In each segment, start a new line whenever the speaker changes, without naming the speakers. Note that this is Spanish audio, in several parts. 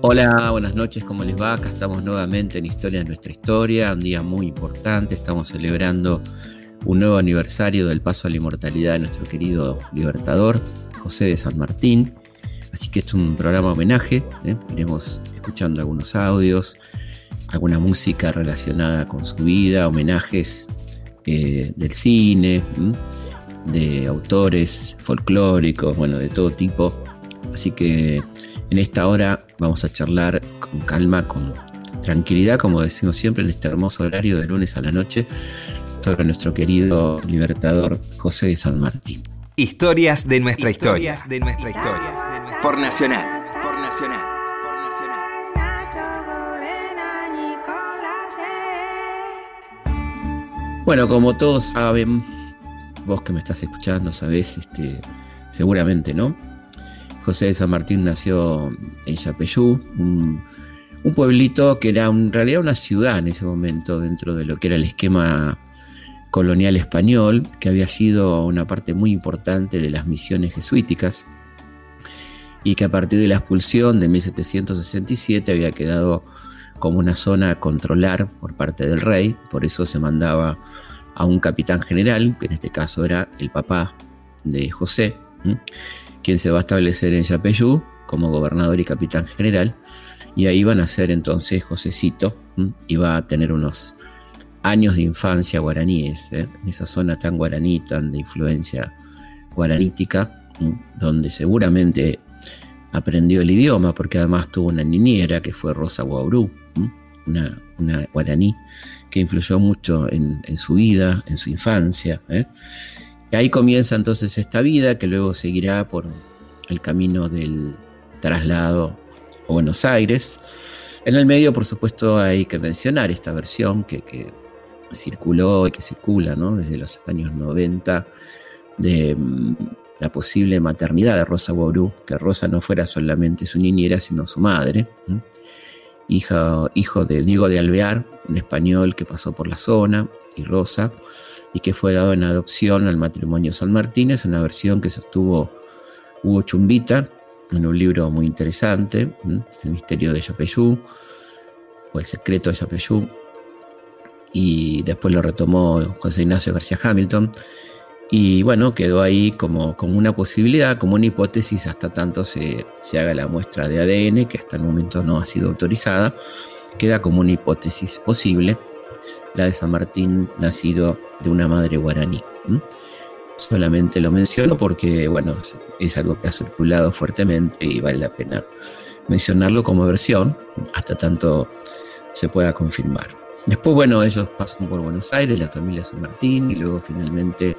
Hola, buenas noches, ¿cómo les va? Acá estamos nuevamente en Historia de nuestra historia, un día muy importante, estamos celebrando un nuevo aniversario del paso a la inmortalidad de nuestro querido libertador, José de San Martín. Así que esto es un programa homenaje, ¿eh? iremos escuchando algunos audios, alguna música relacionada con su vida, homenajes eh, del cine, de autores folclóricos, bueno, de todo tipo. Así que en esta hora vamos a charlar con calma, con tranquilidad, como decimos siempre, en este hermoso horario de lunes a la noche, sobre nuestro querido libertador José de San Martín.
Historias de nuestra historia. De nuestra historia. Por Nacional. Por Nacional. Por Nacional.
Bueno, como todos saben, vos que me estás escuchando, sabés, este, seguramente, ¿no? José de San Martín nació en Yapeyú, un, pueblito que era en realidad una ciudad en ese momento dentro de lo que era el esquema colonial español, que había sido una parte muy importante de las misiones jesuíticas y que a partir de la expulsión de 1767 había quedado como una zona a controlar por parte del rey, por eso se mandaba a un capitán general, que en este caso era el papá de José, quien se va a establecer en Yapeyú como gobernador y capitán general. Y ahí van a ser entonces Josecito, y va a tener unos años de infancia guaraníes, ¿eh? en esa zona tan guaraní, tan de influencia guaranítica, donde seguramente aprendió el idioma, porque además tuvo una niñera que fue Rosa Guaurú, una, guaraní, que influyó mucho en, su vida, en su infancia. ¿eh? Y ahí comienza entonces esta vida que luego seguirá por el camino del traslado a Buenos Aires. En el medio, por supuesto, hay que mencionar esta versión que, circuló y que circula desde los años 90 de mm, la posible maternidad de Rosa Ború, que Rosa no fuera solamente su niñera, sino su madre, hijo de Diego de Alvear, un español que pasó por la zona, y Rosa, y que fue dado en adopción al matrimonio San Martínez, una versión que sostuvo Hugo Chumbita en un libro muy interesante, El misterio de Yapeyú, o El secreto de Yapeyú, y después lo retomó José Ignacio García Hamilton, y bueno, quedó ahí como, como una posibilidad, como una hipótesis, hasta tanto se, se haga la muestra de ADN, que hasta el momento no ha sido autorizada, queda como una hipótesis posible la de San Martín nacido de una madre guaraní. Solamente lo menciono porque, bueno, es algo que ha circulado fuertemente y vale la pena mencionarlo como versión hasta tanto se pueda confirmar. Después, bueno, ellos pasan por Buenos Aires, la familia San Martín, y luego finalmente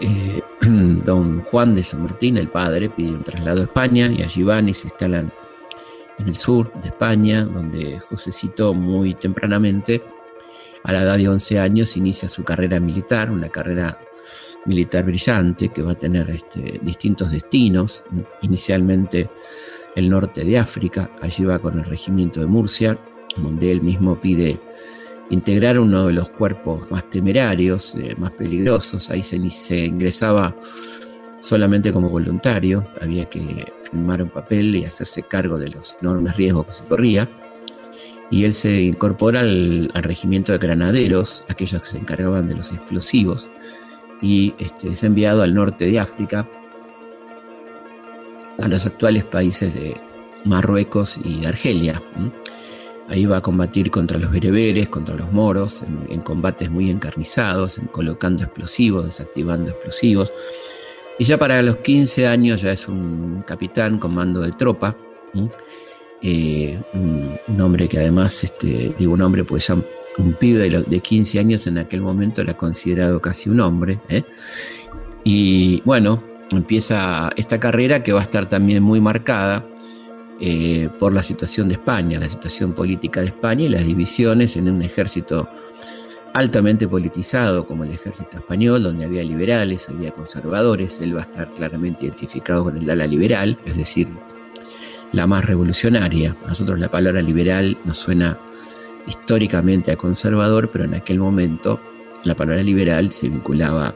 eh, don Juan de San Martín, el padre, pide un traslado a España y allí van y se instalan en el sur de España, donde Josecito muy tempranamente a la edad de 11 años inicia su carrera militar, una carrera militar brillante que va a tener este, distintos destinos. Inicialmente el norte de África, allí va con el regimiento de Murcia, donde él mismo pide integrar uno de los cuerpos más temerarios, eh, más peligrosos. Ahí se, se, ingresaba solamente como voluntario, había que firmar un papel y hacerse cargo de los enormes riesgos que se corría y él se incorpora al, regimiento de granaderos, aquellos que se encargaban de los explosivos, y este, es enviado al norte de África, a los actuales países de Marruecos y Argelia. Ahí va a combatir contra los bereberes, contra los moros, en, combates muy encarnizados, en colocando explosivos, desactivando explosivos. Y ya para los 15 años ya es un capitán con mando de tropa. Eh, un, hombre que además, este, digo un hombre, pues ya un pibe de, 15 años en aquel momento era considerado casi un hombre. ¿eh? Y bueno, empieza esta carrera que va a estar también muy marcada eh, por la situación de España, la situación política de España y las divisiones en un ejército altamente politizado como el ejército español, donde había liberales, había conservadores, él va a estar claramente identificado con el ala liberal, es decir, la más revolucionaria. A nosotros la palabra liberal nos suena históricamente a conservador, pero en aquel momento la palabra liberal se vinculaba a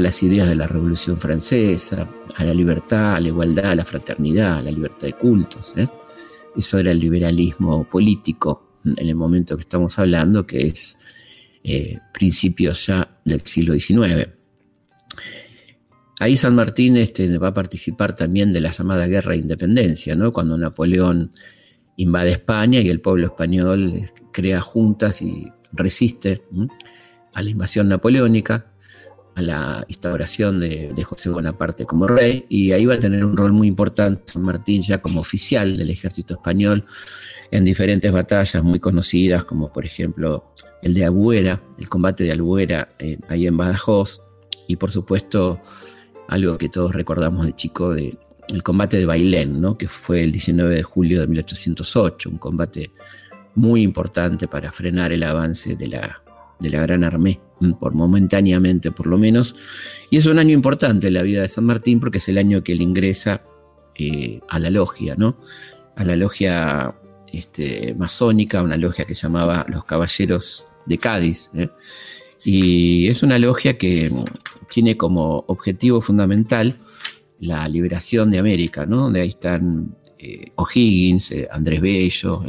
las ideas de la Revolución Francesa, a la libertad, a la igualdad, a la fraternidad, a la libertad de cultos. ¿eh? Eso era el liberalismo político en el momento que estamos hablando, que es eh, principios ya del siglo XIX. Ahí San Martín este, va a participar también de la llamada Guerra de Independencia, ¿no? cuando Napoleón invade España y el pueblo español crea juntas y resiste a la invasión napoleónica a la instauración de, José Bonaparte como rey, y ahí va a tener un rol muy importante San Martín ya como oficial del ejército español en diferentes batallas muy conocidas, como por ejemplo el de Albuera, el combate de Albuera eh, ahí en Badajoz, y por supuesto algo que todos recordamos de chico, de, el combate de Bailén, ¿no? que fue el 19 de julio de 1808, un combate muy importante para frenar el avance de la, de la Gran Armée por momentáneamente por lo menos. Y es un año importante en la vida de San Martín porque es el año que él ingresa eh, a la logia, ¿no? A la logia este, masónica, una logia que llamaba Los Caballeros de Cádiz. ¿eh? Y es una logia que tiene como objetivo fundamental la liberación de América, ¿no? Donde ahí están eh, O'Higgins, Andrés Bello,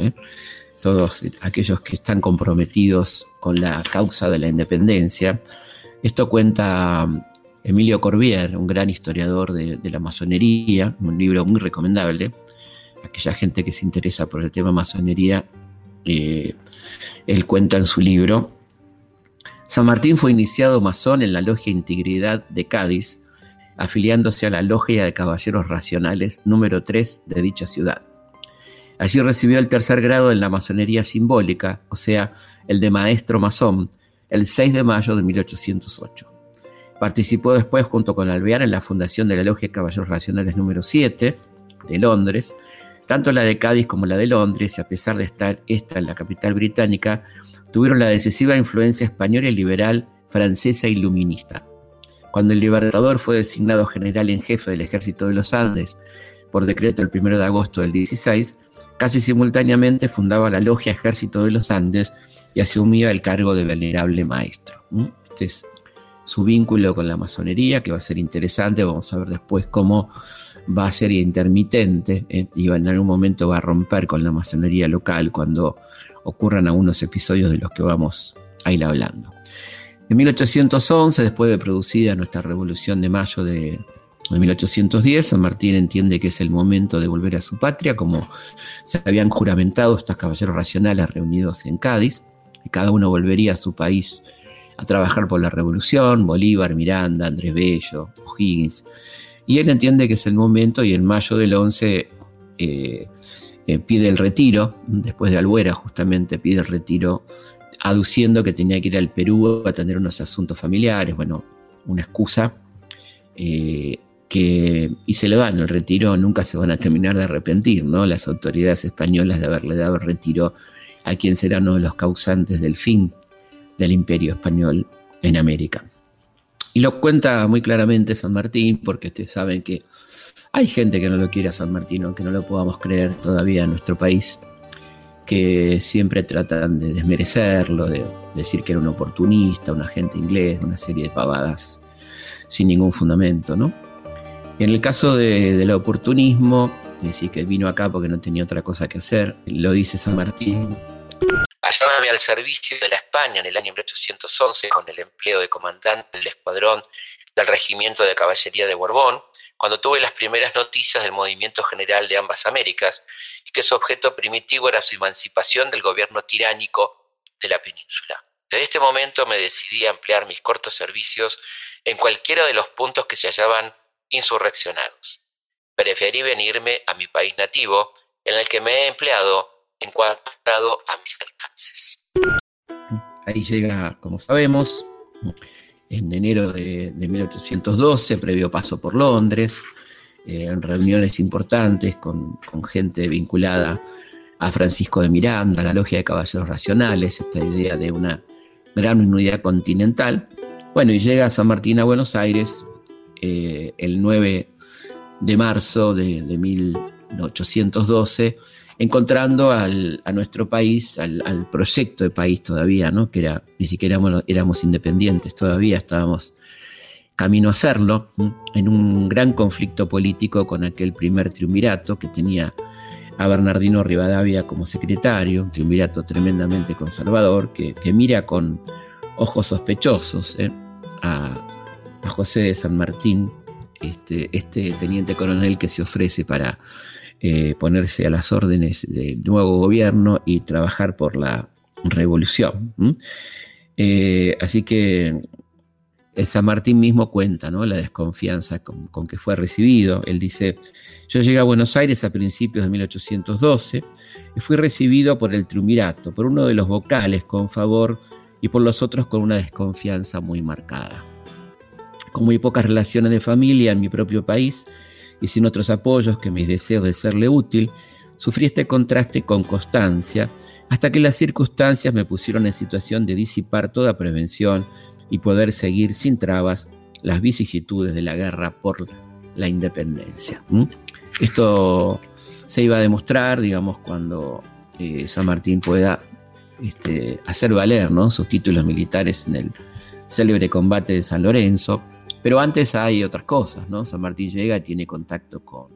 todos aquellos que están comprometidos con la causa de la independencia. Esto cuenta um, Emilio Corbier, un gran historiador de, la masonería, un libro muy recomendable. Aquella gente que se interesa por el tema masonería, eh, él cuenta en su libro. San Martín fue iniciado masón en la Logia Integridad de Cádiz, afiliándose a la Logia de Caballeros Racionales número 3 de dicha ciudad. Allí recibió el tercer grado en la masonería simbólica, o sea, el de maestro masón, el 6 de mayo de 1808. Participó después junto con Alvear en la fundación de la Logia Caballeros Racionales número 7 de Londres, tanto la de Cádiz como la de Londres, a pesar de estar esta en la capital británica, tuvieron la decisiva influencia española y liberal francesa iluminista. Cuando el libertador fue designado general en jefe del ejército de los Andes por decreto el 1 de agosto del 16, Casi simultáneamente fundaba la Logia Ejército de los Andes y asumía el cargo de venerable maestro. Este es su vínculo con la masonería, que va a ser interesante, vamos a ver después cómo va a ser intermitente ¿eh? y en algún momento va a romper con la masonería local cuando ocurran algunos episodios de los que vamos a ir hablando. En 1811, después de producida nuestra revolución de mayo de, en 1810, San Martín entiende que es el momento de volver a su patria, como se habían juramentado estos caballeros racionales reunidos en Cádiz, y cada uno volvería a su país a trabajar por la revolución, Bolívar, Miranda, Andrés Bello, O'Higgins. Y él entiende que es el momento y en mayo del 11 eh, eh, pide el retiro, después de Albuera justamente pide el retiro, aduciendo que tenía que ir al Perú a atender unos asuntos familiares, bueno, una excusa. Eh, y se le dan el retiro, nunca se van a terminar de arrepentir, ¿no? Las autoridades españolas de haberle dado el retiro a quien será uno de los causantes del fin del imperio español en América. Y lo cuenta muy claramente San Martín, porque ustedes saben que hay gente que no lo quiere a San Martín, aunque no lo podamos creer todavía en nuestro país, que siempre tratan de desmerecerlo, de decir que era un oportunista, un agente inglés, una serie de pavadas sin ningún fundamento, ¿no? En el caso del oportunismo, es decir, que vino acá porque no tenía otra cosa que hacer, lo dice San Martín.
Hallábame al servicio de la España en el año 1811 con el empleo de comandante del escuadrón del Regimiento de Caballería de Borbón, cuando tuve las primeras noticias del movimiento general de ambas Américas y que su objeto primitivo era su emancipación del gobierno tiránico de la península. Desde este momento me decidí a emplear mis cortos servicios en cualquiera de los puntos que se hallaban insurreccionados. Preferí venirme a mi país nativo, en el que me he empleado en cuanto a mis alcances.
Ahí llega, como sabemos, en enero de, 1812, previo paso por Londres, eh, en reuniones importantes con, con, gente vinculada a Francisco de Miranda, a la logia de caballeros racionales, esta idea de una gran unidad continental. Bueno, y llega San Martín a Buenos Aires eh, el 9 de marzo de, 1812, encontrando a nuestro país, al, proyecto de país todavía, ¿no? que era, ni siquiera éramos, independientes todavía, estábamos camino a hacerlo, en un gran conflicto político con aquel primer triunvirato que tenía a Bernardino Rivadavia como secretario, un triunvirato tremendamente conservador, que, mira con ojos sospechosos ¿eh? a, José de San Martín, este, este, teniente coronel que se ofrece para eh, ponerse a las órdenes del nuevo gobierno y trabajar por la revolución. Eh, así que San Martín mismo cuenta ¿no? la desconfianza con, con, que fue recibido. Él dice, yo llegué a Buenos Aires a principios de 1812 y fui recibido por el triunvirato, por uno de los vocales con favor y por los otros con una desconfianza muy marcada. Con muy pocas relaciones de familia en mi propio país y sin otros apoyos que mis deseos de serle útil, sufrí este contraste con constancia hasta que las circunstancias me pusieron en situación de disipar toda prevención y poder seguir sin trabas las vicisitudes de la guerra por la independencia. Esto se iba a demostrar, digamos, cuando eh, San Martín pueda este, hacer valer sus títulos militares en el célebre combate de San Lorenzo. Pero antes hay otras cosas, ¿no? San Martín llega y tiene contacto con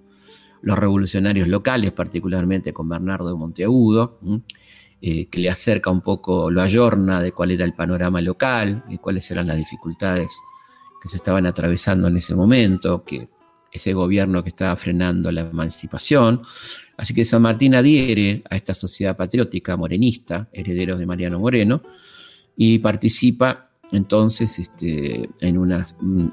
los revolucionarios locales, particularmente con Bernardo Monteagudo, eh, que le acerca un poco, lo ayorna de cuál era el panorama local, y cuáles eran las dificultades que se estaban atravesando en ese momento, que ese gobierno que estaba frenando la emancipación. Así que San Martín adhiere a esta sociedad patriótica morenista, herederos de Mariano Moreno, y participa entonces este, en una,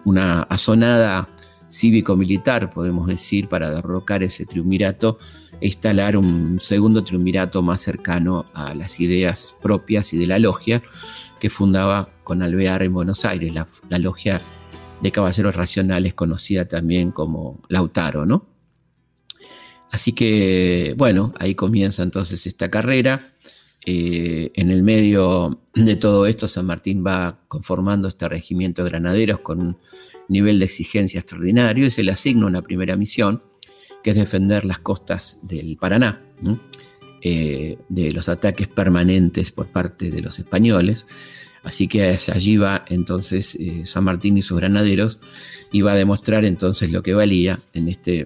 una azonada cívico-militar, podemos decir, para derrocar ese triunvirato e instalar un segundo triunvirato más cercano a las ideas propias y de la logia que fundaba con Alvear en Buenos Aires, la, logia de caballeros racionales conocida también como Lautaro, ¿no? Así que, bueno, ahí comienza entonces esta carrera. Eh, en el medio de todo esto, San Martín va conformando este regimiento de granaderos con un nivel de exigencia extraordinario y se le asigna una primera misión, que es defender las costas del Paraná, eh, de los ataques permanentes por parte de los españoles. Así que allí va entonces eh, San Martín y sus granaderos y va a demostrar entonces lo que valía en este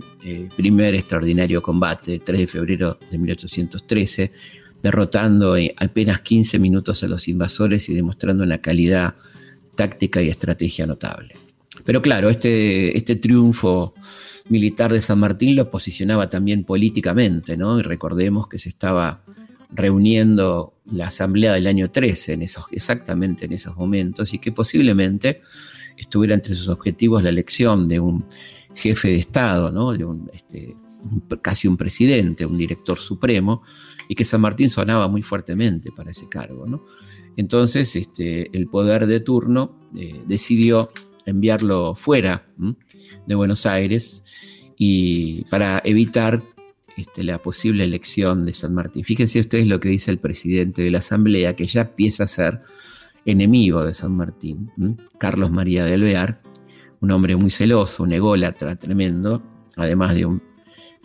primer extraordinario combate, 3 de febrero de 1813, derrotando en apenas 15 minutos a los invasores y demostrando una calidad táctica y estrategia notable. Pero claro, este, este triunfo militar de San Martín lo posicionaba también políticamente, ¿no? Y recordemos que se estaba reuniendo la asamblea del año 13, en esos, exactamente en esos momentos, y que posiblemente estuviera entre sus objetivos la elección de un jefe de Estado, ¿no? de un, este, casi un presidente, un director supremo, y que San Martín sonaba muy fuertemente para ese cargo. ¿no? Entonces, este, el poder de turno eh, decidió enviarlo fuera de Buenos Aires y para evitar este, la posible elección de San Martín. Fíjense ustedes lo que dice el presidente de la Asamblea, que ya empieza a ser enemigo de San Martín, Carlos María de Alvear, un hombre muy celoso, un ególatra tremendo, además de un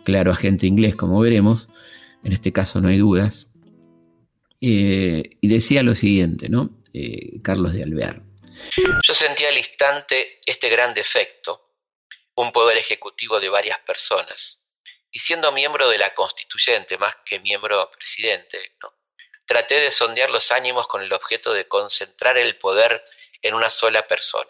claro agente inglés, como veremos, en este caso no hay dudas, eh, y decía lo siguiente, ¿no? Eh, Carlos de Alvear.
Yo sentía al instante este gran defecto, un poder ejecutivo de varias personas, y siendo miembro de la constituyente más que miembro presidente, traté de sondear los ánimos con el objeto de concentrar el poder en una sola persona.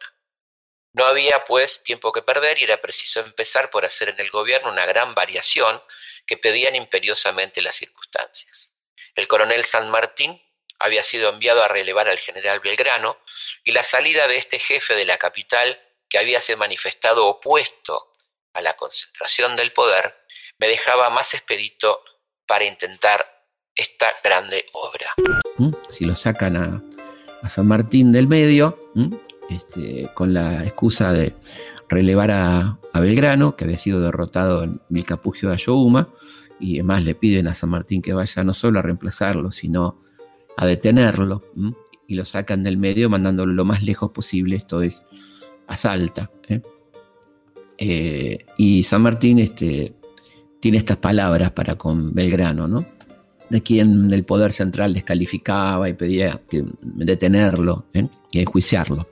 No había, pues, tiempo que perder y era preciso empezar por hacer en el gobierno una gran variación que pedían imperiosamente las circunstancias. El coronel San Martín había sido enviado a relevar al general Belgrano y la salida de este jefe de la capital, que había se manifestado opuesto a la concentración del poder, me dejaba más expedito para intentar esta grande obra.
¿Mm? Si lo sacan a, San Martín del medio, este, con la excusa de relevar a, Belgrano, que había sido derrotado en Vilcapugio de Ayohuma, y además le piden a San Martín que vaya no solo a reemplazarlo, sino a detenerlo y lo sacan del medio mandándolo lo más lejos posible, esto es a. ¿eh? Eh, y San Martín este, tiene estas palabras para con Belgrano, ¿no? de quien el poder central descalificaba y pedía detenerlo ¿eh? y enjuiciarlo.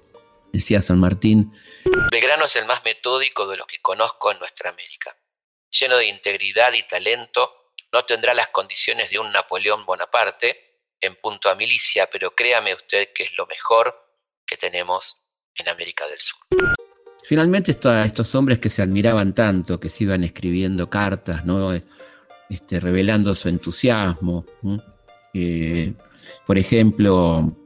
Decía San Martín.
Belgrano es el más metódico de los que conozco en nuestra América. Lleno de integridad y talento, no tendrá las condiciones de un Napoleón Bonaparte en punto a milicia, pero créame usted que es lo mejor que tenemos en América del Sur.
Finalmente estos hombres que se admiraban tanto, que se iban escribiendo cartas, ¿no? Este, revelando su entusiasmo. Eh, por ejemplo,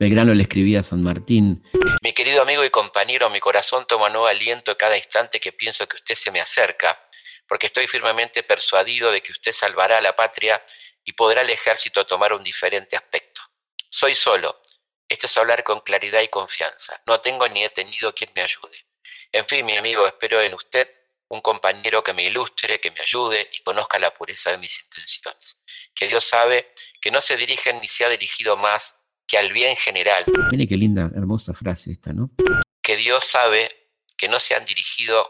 Belgrano le escribía a San Martín.
Mi querido amigo y compañero, mi corazón toma nuevo aliento cada instante que pienso que usted se me acerca, porque estoy firmemente persuadido de que usted salvará a la patria y podrá el ejército tomar un diferente aspecto. Soy solo, esto es hablar con claridad y confianza. No tengo ni he tenido quien me ayude. En fin, mi amigo, espero en usted un compañero que me ilustre, que me ayude y conozca la pureza de mis intenciones. Que Dios sabe que no se dirigen ni se ha dirigido más que al bien general.
Mire qué linda, hermosa frase esta, ¿no?
Que Dios sabe que no se han dirigido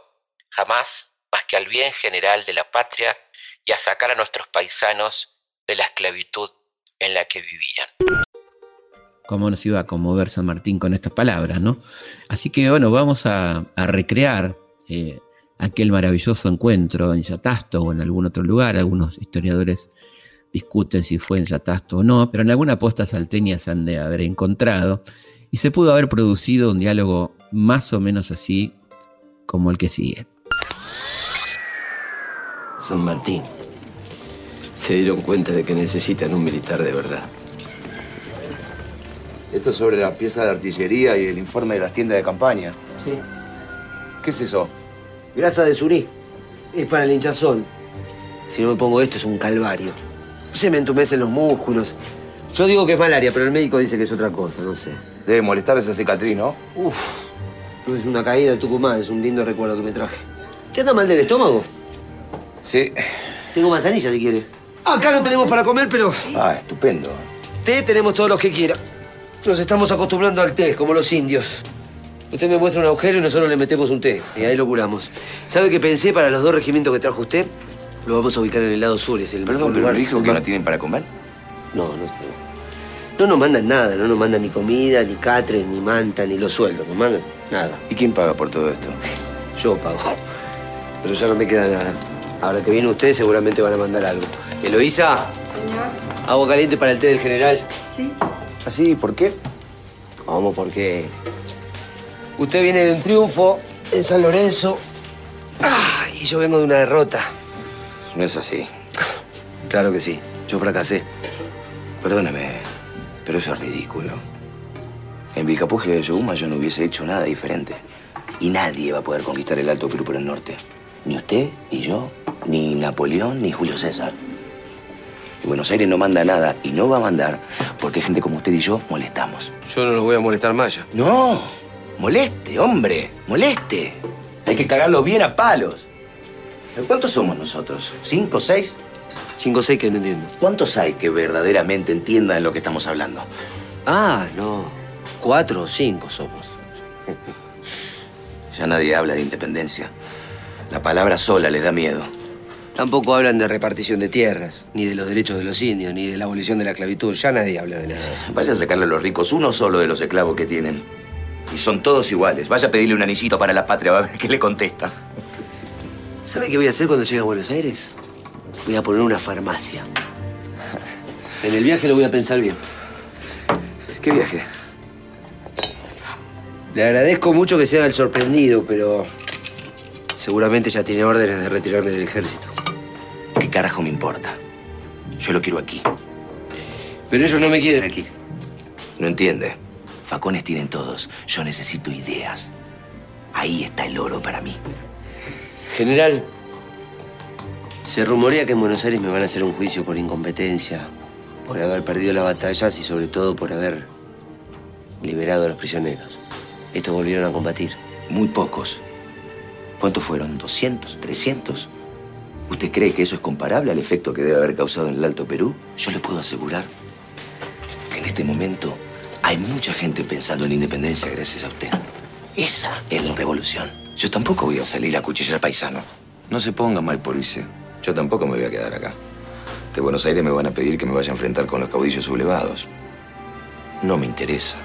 jamás más que al bien general de la patria y a sacar a nuestros paisanos de la esclavitud en la que vivían
cómo nos iba a conmover San Martín con estas palabras, ¿no? Así que bueno, vamos a, recrear eh, aquel maravilloso encuentro en Yatasto o en algún otro lugar. Algunos historiadores discuten si fue en Yatasto o no, pero en alguna posta salteña se han de haber encontrado y se pudo haber producido un diálogo más o menos así como el que sigue.
San Martín, se dieron cuenta de que necesitan un militar de verdad.
Esto es sobre la pieza de artillería y el informe de las tiendas de campaña.
Sí.
¿Qué es eso?
Grasa de surí. Es para el hinchazón. Si no me pongo esto es un calvario. Se me entumecen los músculos. Yo digo que es malaria, pero el médico dice que es otra cosa, no sé.
Debe molestar esa cicatriz, ¿no?
Uf. No es una caída de Tucumán, es un lindo recuerdo que me traje. ¿Te anda mal del estómago?
Sí.
Tengo manzanilla si quiere. Acá no tenemos para comer, pero...
Ah, estupendo.
Té tenemos todos los que quiera. Nos estamos acostumbrando al té, como los indios. Usted me muestra un agujero y nosotros le metemos un té. Y ahí lo curamos. ¿Sabe qué pensé para los dos regimientos que trajo usted? Lo vamos a ubicar en el lado sur, es el
Perdón, pero dijo que no tienen para comer.
No, no, no. No nos mandan nada, no nos mandan ni comida, ni catre, ni manta, ni los sueldos. Nos mandan nada.
¿Y quién paga por todo esto?
Yo pago. Pero ya no me queda nada. Ahora que viene usted, seguramente van a mandar algo. Eloísa.
Señor.
Agua caliente para el té del general.
Sí.
¿Así? ¿Por qué?
¿Cómo? Porque usted viene de un triunfo en San Lorenzo ah, y yo vengo de una derrota.
No es así.
Claro que sí. Yo fracasé.
Perdóname, pero eso es ridículo. En Vilcapuje de Yoguma yo no hubiese hecho nada diferente. Y nadie va a poder conquistar el Alto Perú por el norte. Ni usted, ni yo, ni Napoleón, ni Julio César. Y Buenos Aires no manda nada y no va a mandar porque gente como usted y yo molestamos.
Yo no los voy a molestar más ya.
No, moleste, hombre, moleste. Hay que cagarlo bien a palos. ¿Cuántos somos nosotros? ¿Cinco, seis?
Cinco, seis que no entiendo.
¿Cuántos hay que verdaderamente entiendan de lo que estamos hablando?
Ah, no. Cuatro o cinco somos.
ya nadie habla de independencia. La palabra sola le da miedo.
Tampoco hablan de repartición de tierras, ni de los derechos de los indios, ni de la abolición de la esclavitud. Ya nadie habla de nada.
Vaya a sacarle a los ricos uno solo de los esclavos que tienen. Y son todos iguales. Vaya a pedirle un anillito para la patria, a ver qué le contesta.
¿Sabe qué voy a hacer cuando llegue a Buenos Aires? Voy a poner una farmacia. En el viaje lo voy a pensar bien.
¿Qué viaje?
Le agradezco mucho que sea el sorprendido, pero seguramente ya tiene órdenes de retirarme del ejército.
¿Qué carajo me importa? Yo lo quiero aquí.
Pero ellos no me quieren aquí.
No entiende. Facones tienen todos. Yo necesito ideas. Ahí está el oro para mí.
General, se rumorea que en Buenos Aires me van a hacer un juicio por incompetencia, por haber perdido las batallas y sobre todo por haber liberado a los prisioneros. Estos volvieron a combatir.
Muy pocos. ¿Cuántos fueron? ¿200? ¿300? ¿Usted cree que eso es comparable al efecto que debe haber causado en el Alto Perú? Yo le puedo asegurar que en este momento hay mucha gente pensando en independencia gracias a usted. Esa es la revolución. Yo tampoco voy a salir a cuchillar paisano. No se ponga mal por irse. Yo tampoco me voy a quedar acá. De Buenos Aires me van a pedir que me vaya a enfrentar con los caudillos sublevados. No me interesa.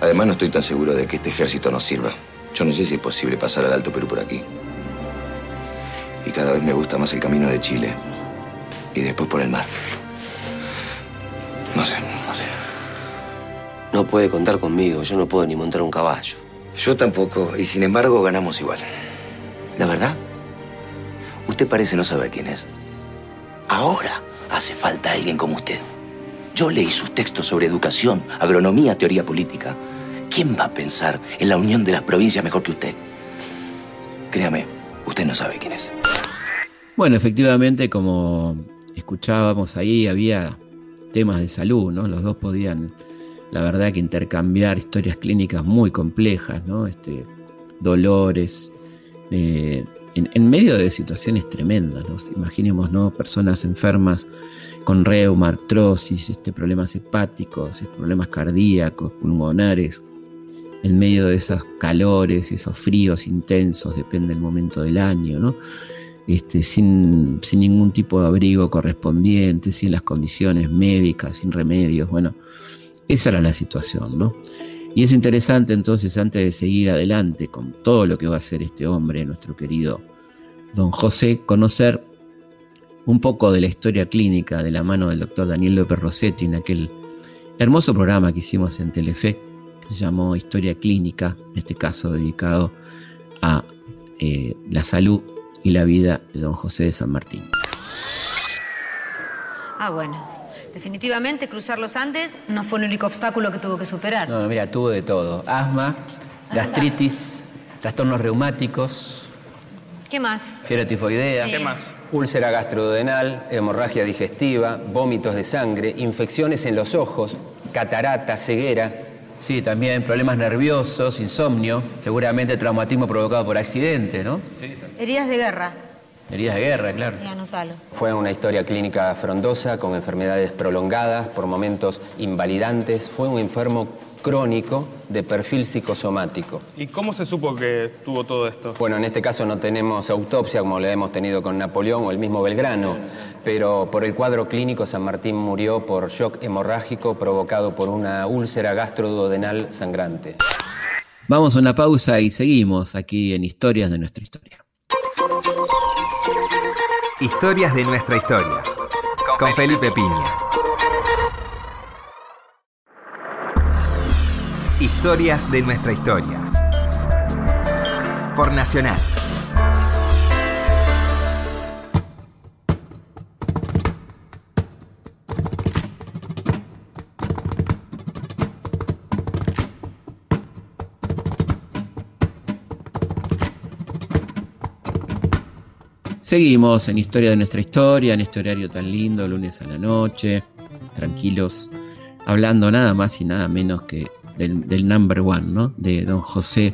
Además, no estoy tan seguro de que este ejército nos sirva. Yo no sé si es posible pasar al Alto Perú por aquí. Y cada vez me gusta más el camino de Chile. Y después por el mar. No sé, no sé.
No puede contar conmigo, yo no puedo ni montar un caballo.
Yo tampoco, y sin embargo ganamos igual. La verdad, usted parece no saber quién es. Ahora hace falta alguien como usted. Yo leí sus textos sobre educación, agronomía, teoría política. ¿Quién va a pensar en la unión de las provincias mejor que usted? Créame, usted no sabe quién es.
Bueno, efectivamente, como escuchábamos ahí, había temas de salud, ¿no? Los dos podían, la verdad, que intercambiar historias clínicas muy complejas, ¿no? Este, dolores, eh, en, medio de situaciones tremendas, ¿no? Imaginemos, ¿no? Personas enfermas con reuma, artrosis, este, problemas hepáticos, este, problemas cardíacos, pulmonares, en medio de esos calores, esos fríos intensos, depende del momento del año, ¿no? Este, sin, sin, ningún tipo de abrigo correspondiente, sin las condiciones médicas, sin remedios. Bueno, esa era la situación, ¿no? Y es interesante entonces, antes de seguir adelante con todo lo que va a hacer este hombre, nuestro querido don José, conocer un poco de la historia clínica de la mano del doctor Daniel López Rossetti en aquel hermoso programa que hicimos en Telefe, que se llamó Historia Clínica, en este caso dedicado a eh, la salud y la vida de don José de San Martín.
Ah, bueno. Definitivamente cruzar los Andes no fue el único obstáculo que tuvo que superar.
No, mira, tuvo de todo. Asma, gastritis, trastornos reumáticos.
¿Qué más?
Fiebre tifoidea.
¿Qué más?
Úlcera gastrodenal, hemorragia digestiva, vómitos de sangre, infecciones en los ojos, catarata, ceguera.
Sí, también problemas nerviosos, insomnio, seguramente traumatismo provocado por accidente, ¿no? Sí.
Heridas de guerra.
Heridas de guerra, claro.
Sí, anotalo.
Fue una historia clínica frondosa, con enfermedades prolongadas, por momentos invalidantes. Fue un enfermo crónico de perfil psicosomático.
¿Y cómo se supo que tuvo todo esto?
Bueno, en este caso no tenemos autopsia como la hemos tenido con Napoleón o el mismo Belgrano, pero por el cuadro clínico San Martín murió por shock hemorrágico provocado por una úlcera gastroduodenal sangrante.
Vamos a una pausa y seguimos aquí en Historias de nuestra historia.
Historias de nuestra historia con Felipe Piña. Historias de nuestra historia. Por Nacional.
Seguimos en Historia de nuestra historia, en este horario tan lindo, lunes a la noche, tranquilos, hablando nada más y nada menos que del, number one, ¿no? De don José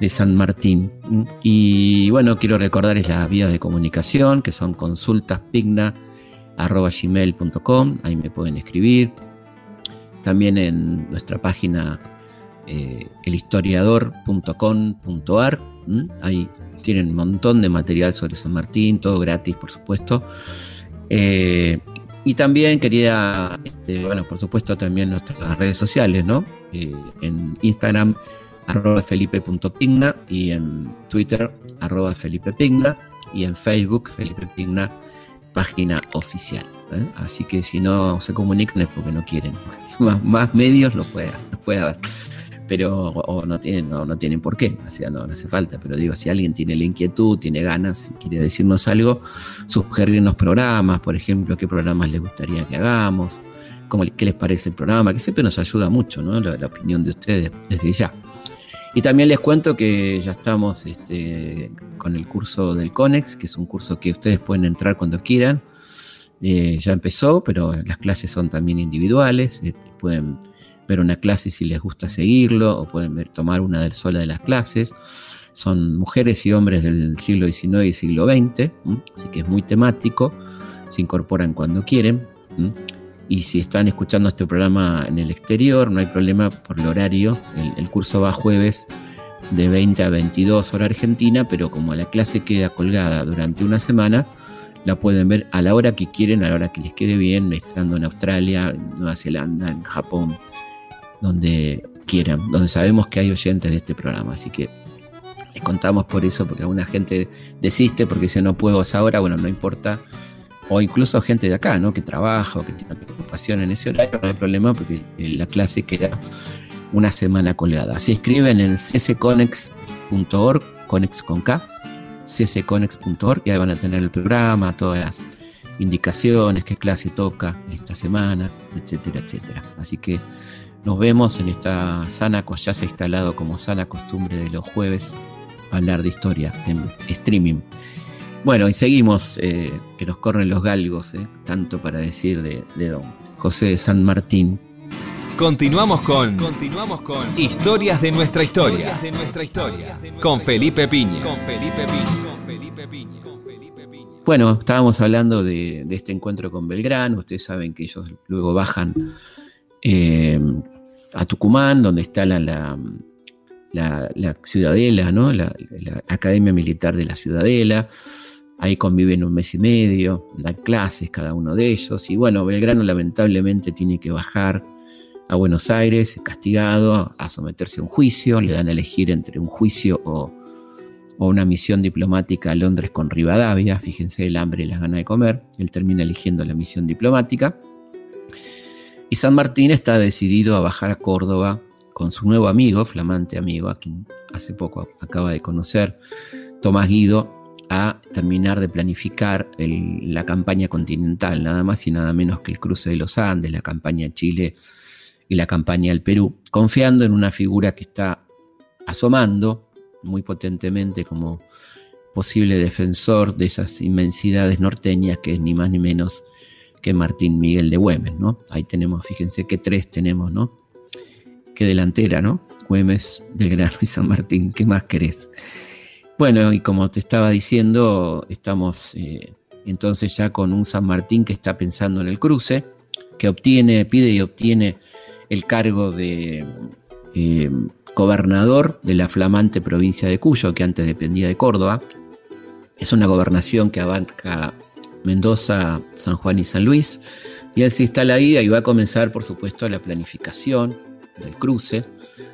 de San Martín. Y bueno, quiero recordarles las vías de comunicación, que son consultaspigna.gmail.com, ahí me pueden escribir. También en nuestra página eh, elhistoriador.com.ar, ahí tienen un montón de material sobre San Martín, todo gratis, por supuesto. Eh, y también quería, este, bueno, por supuesto, también nuestras redes sociales, ¿no? Eh, en Instagram, arroba felipe.pigna y en Twitter, arroba felipepigna y en Facebook, Felipe Pigna, página oficial. ¿eh? Así que si no se comunican es porque no quieren. Más, medios lo puede, lo puede haber pero o no tienen, no, no tienen por qué, o sea, no, hace falta, pero digo, si alguien tiene la inquietud, tiene ganas, quiere decirnos algo, sugerirnos programas, por ejemplo, qué programas les gustaría que hagamos, cómo, qué les parece el programa, que siempre nos ayuda mucho, ¿no? La, opinión de ustedes desde ya. Y también les cuento que ya estamos este, con el curso del CONEX, que es un curso que ustedes pueden entrar cuando quieran. Eh, ya empezó, pero las clases son también individuales, este, pueden ver una clase si les gusta seguirlo, o pueden ver, tomar una de sola de las clases. Son mujeres y hombres del siglo XIX y siglo XX, así que es muy temático, se incorporan cuando quieren. Y si están escuchando este programa en el exterior, no hay problema por el horario. El, curso va jueves de 20 a 22 hora argentina, pero como la clase queda colgada durante una semana, la pueden ver a la hora que quieren, a la hora que les quede bien, estando en Australia, en Nueva Zelanda, en Japón, donde quieran, donde sabemos que hay oyentes de este programa. Así que les contamos por eso, porque alguna gente desiste porque si no puedo ahora, bueno, no importa. O incluso gente de acá, ¿no? Que trabaja o que tiene preocupación en ese horario, no hay problema porque la clase queda una semana colgada. Si escriben en ccconex.org, conex con K, ccconex.org, y ahí van a tener el programa, todas las indicaciones, qué clase toca esta semana, etcétera, etcétera. Así que nos vemos en esta sana, ya se ha instalado como sana costumbre de los jueves hablar de historia en streaming. Bueno, y seguimos, eh, que nos corren los galgos, eh, tanto para decir de, de, don José de San Martín.
Continuamos con, continuamos con Historias de nuestra historia. Historias de nuestra historia. Con Felipe Piña. Con Felipe Piña. Con Felipe Piña.
Bueno, estábamos hablando de, de, este encuentro con Belgrano. Ustedes saben que ellos luego bajan eh, a Tucumán, donde está la, la, la ciudadela, ¿no? La, Academia Militar de la Ciudadela. Ahí conviven un mes y medio, dan clases cada uno de ellos. Y bueno, Belgrano lamentablemente tiene que bajar a Buenos Aires, castigado, a someterse a un juicio. Le dan a elegir entre un juicio o, o una misión diplomática a Londres con Rivadavia. Fíjense el hambre y las ganas de comer. Él termina eligiendo la misión diplomática. Y San Martín está decidido a bajar a Córdoba con su nuevo amigo, flamante amigo, a quien hace poco acaba de conocer, Tomás Guido, a terminar de planificar la campaña continental, nada más y nada menos que el cruce de los Andes, la campaña Chile y la campaña del Perú, confiando en una figura que está asomando muy potentemente como posible defensor de esas inmensidades norteñas, que es ni más ni menos que Martín Miguel de Güemes, ¿no? Ahí tenemos, fíjense qué tres tenemos, ¿no? Qué delantera, ¿no? Güemes, Belgrano y San Martín, ¿qué más querés? Bueno, y como te estaba diciendo, estamos eh, entonces ya con un San Martín que está pensando en el cruce, que obtiene, pide y obtiene el cargo de eh, gobernador de la flamante provincia de Cuyo, que antes dependía de Córdoba. Es una gobernación que abarca Mendoza, San Juan y San Luis. Y él se instala ahí y va a comenzar, por supuesto, la planificación del cruce.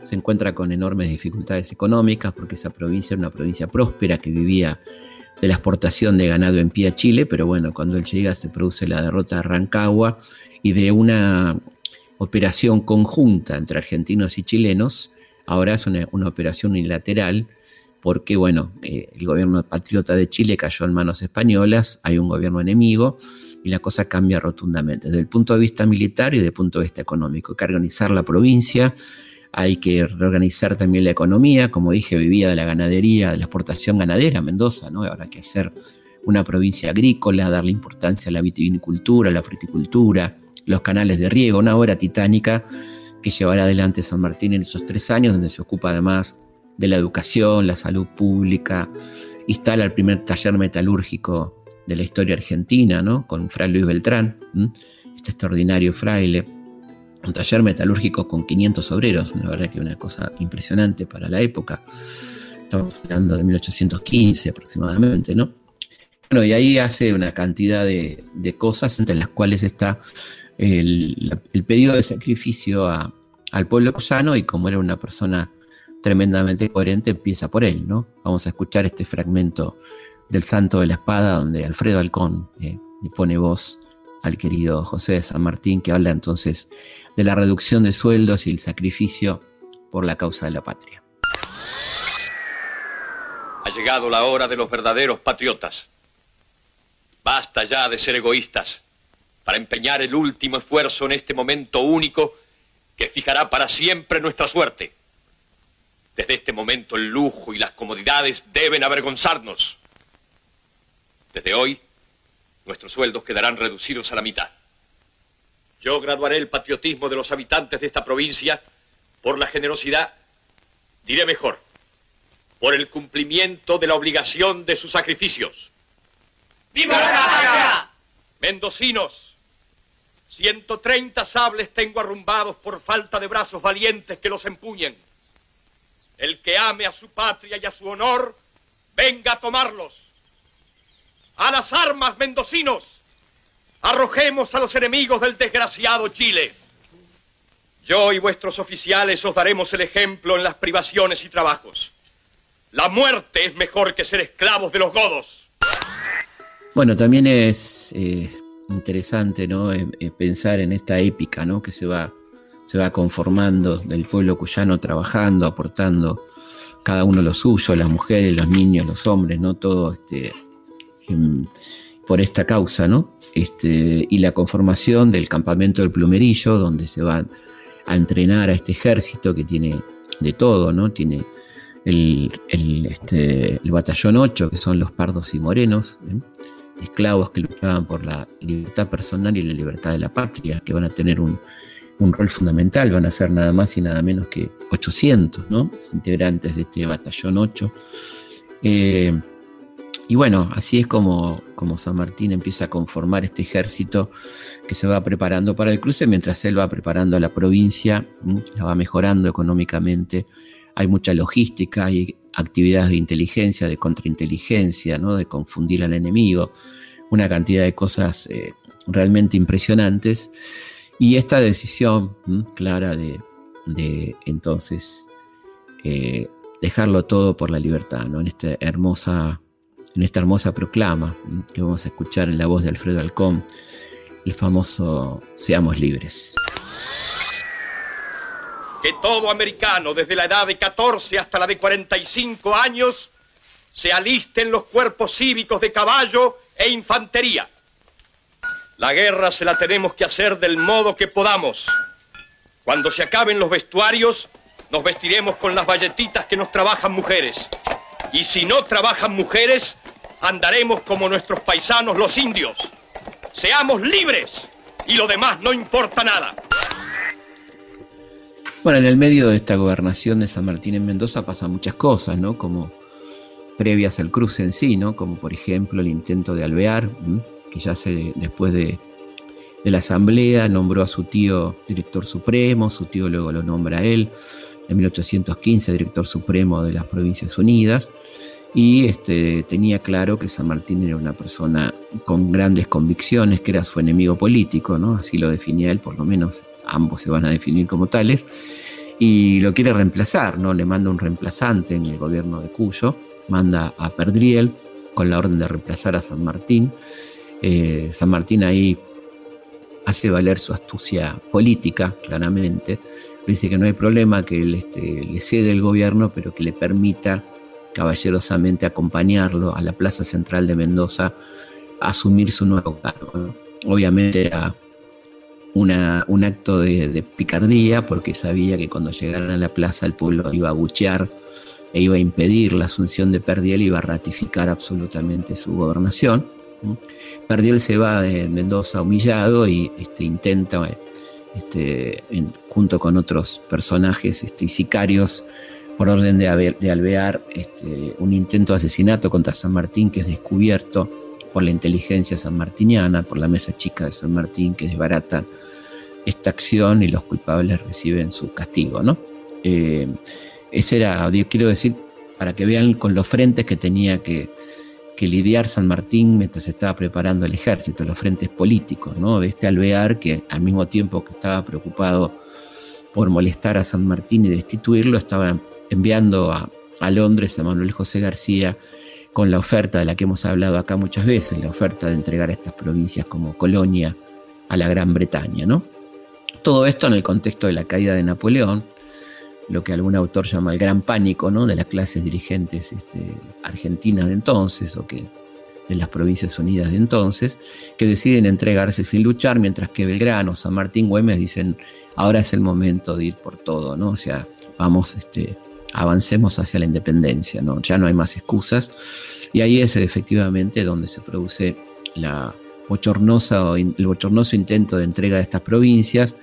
Se encuentra con enormes dificultades económicas porque esa provincia era una provincia próspera que vivía de la exportación de ganado en pie a Chile, pero bueno, cuando él llega se produce la derrota de Rancagua y de una operación conjunta entre argentinos y chilenos, ahora es una, una operación unilateral porque bueno, eh, el gobierno patriota de Chile cayó en manos españolas, hay un gobierno enemigo y la cosa cambia rotundamente desde el punto de vista militar y desde el punto de vista económico. Hay que organizar la provincia, hay que reorganizar también la economía, como dije, vivía de la ganadería, de la exportación ganadera, Mendoza, ¿no? Hay que hacer una provincia agrícola, darle importancia a la vitivinicultura, a la fruticultura, los canales de riego, una obra titánica que llevará adelante San Martín en esos tres años, donde se ocupa además de la educación, la salud pública, instala el primer taller metalúrgico de la historia argentina, ¿no? Con Fray Luis Beltrán, este extraordinario fraile, un taller metalúrgico con 500 obreros, la verdad que una cosa impresionante para la época. Estamos hablando de 1815 aproximadamente, ¿no? Bueno, y ahí hace una cantidad de, cosas entre las cuales está el, pedido de sacrificio al pueblo cusano y como era una persona tremendamente coherente empieza por él, ¿no? Vamos a escuchar este fragmento del Santo de la Espada donde Alfredo Alcón eh, le pone voz al querido José San Martín que habla entonces de la reducción de sueldos y el sacrificio por la causa de la patria.
Ha llegado la hora de los verdaderos patriotas. Basta ya de ser egoístas para empeñar el último esfuerzo en este momento único que fijará para siempre nuestra suerte. Desde este momento el lujo y las comodidades deben avergonzarnos. Desde hoy, nuestros sueldos quedarán reducidos a la mitad. Yo graduaré el patriotismo de los habitantes de esta provincia por la generosidad, diré mejor, por el cumplimiento de la obligación de sus sacrificios. ¡Viva la patria! Mendocinos, 130 sables tengo arrumbados por falta de brazos valientes que los empuñen. El que ame a su patria y a su honor, venga a tomarlos. A las armas, mendocinos. Arrojemos a los enemigos del desgraciado Chile. Yo y vuestros oficiales os daremos el ejemplo en las privaciones y trabajos. La muerte es mejor que ser esclavos de los godos.
Bueno, también es eh, interesante ¿no? Eh, eh, pensar en esta épica ¿no? que se va, se va conformando del pueblo cuyano trabajando, aportando cada uno lo suyo, las mujeres, los niños, los hombres, ¿no? Todo este, por esta causa, ¿no? Este, y la conformación del campamento del plumerillo, donde se va a entrenar a este ejército que tiene de todo, ¿no? Tiene el, este, batallón 8, que son los pardos y morenos, ¿eh? esclavos que luchaban por la libertad personal y la libertad de la patria, que van a tener un, rol fundamental, van a ser nada más y nada menos que 800 ¿no? integrantes de este batallón 8. Eh, y bueno, así es como, como San Martín empieza a conformar este ejército que se va preparando para el cruce, mientras él va preparando a la provincia, la va mejorando económicamente. Hay mucha logística, hay actividades de inteligencia, de contrainteligencia, ¿no? de confundir al enemigo, una cantidad de cosas eh, realmente impresionantes. Y esta decisión clara de, entonces eh, dejarlo todo por la libertad, ¿no? en esta hermosa en esta hermosa proclama que vamos a escuchar en la voz de Alfredo Alcón, el famoso Seamos libres.
Que todo americano, desde la edad de 14 hasta la de 45 años, se aliste en los cuerpos cívicos de caballo e infantería. La guerra se la tenemos que hacer del modo que podamos. Cuando se acaben los vestuarios, nos vestiremos con las valletitas que nos trabajan mujeres. Y si no trabajan mujeres, andaremos como nuestros paisanos los indios. Seamos libres y lo demás no importa nada.
Bueno, en el medio de esta gobernación de San Martín en Mendoza pasan muchas cosas, ¿no? Como previas al cruce en sí, ¿no? Como por ejemplo el intento de alvear, que ya se, después de, la asamblea nombró a su tío director supremo, su tío luego lo nombra a él, en 1815 director supremo de las Provincias Unidas y este, tenía claro que San Martín era una persona con grandes convicciones, que era su enemigo político, ¿no? así lo definía él, por lo menos ambos se van a definir como tales, y lo quiere reemplazar, ¿no? le manda un reemplazante en el gobierno de Cuyo, manda a Perdriel con la orden de reemplazar a San Martín. Eh, San Martín ahí hace valer su astucia política, claramente, dice que no hay problema, que él este, le cede el gobierno, pero que le permita caballerosamente acompañarlo a la plaza central de Mendoza a asumir su nuevo cargo. Obviamente era una, un acto de, picardía porque sabía que cuando llegaran a la plaza el pueblo iba a buchear e iba a impedir la asunción de Perdiel iba a ratificar absolutamente su gobernación. Perdiel se va de Mendoza humillado y este, intenta, este, junto con otros personajes este, y sicarios, por orden de, alvear un intento de asesinato contra San Martín que es descubierto por la inteligencia sanmartiniana, por la mesa chica de San Martín que desbarata esta acción y los culpables reciben su castigo. ¿no? Eh, ese era, quiero decir, para que vean con los frentes que tenía que, lidiar San Martín mientras estaba preparando el ejército, los frentes políticos, ¿no? de este alvear que al mismo tiempo que estaba preocupado por molestar a San Martín y destituirlo, estaba enviando a, Londres a Manuel José García con la oferta de la que hemos hablado acá muchas veces, la oferta de entregar a estas provincias como colonia a la Gran Bretaña. ¿no? Todo esto en el contexto de la caída de Napoleón, lo que algún autor llama el gran pánico de las clases dirigentes este, argentinas de entonces o que de las provincias unidas de entonces, que deciden entregarse sin luchar, mientras que Belgrano, San Martín, Güemes dicen, ahora es el momento de ir por todo, ¿no? O sea, vamos este, avancemos hacia la independencia, ¿no? ya no hay más excusas. Y ahí es efectivamente donde se produce la bochornosa, el bochornoso intento de entrega de estas provincias,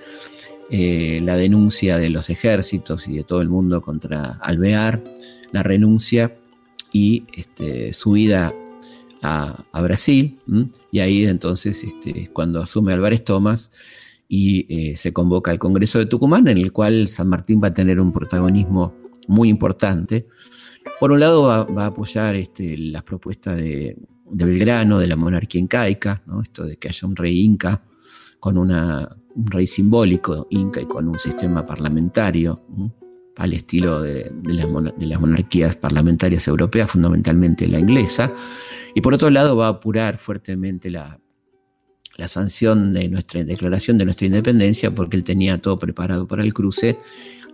eh, la denuncia de los ejércitos y de todo el mundo contra Alvear, la renuncia y este, su ida a, Brasil. Y ahí entonces este, cuando asume Álvarez Tomás y eh, se convoca al Congreso de Tucumán, en el cual San Martín va a tener un protagonismo muy importante. Por un lado va, a apoyar este, las propuestas de, Belgrano, de la monarquía incaica, ¿no? esto de que haya un rey inca con un rey simbólico inca y con un sistema parlamentario al estilo de, las, monarquías parlamentarias europeas, fundamentalmente la inglesa. Y por otro lado va a apurar fuertemente la, la sanción de nuestra declaración de nuestra independencia porque él tenía todo preparado para el cruce.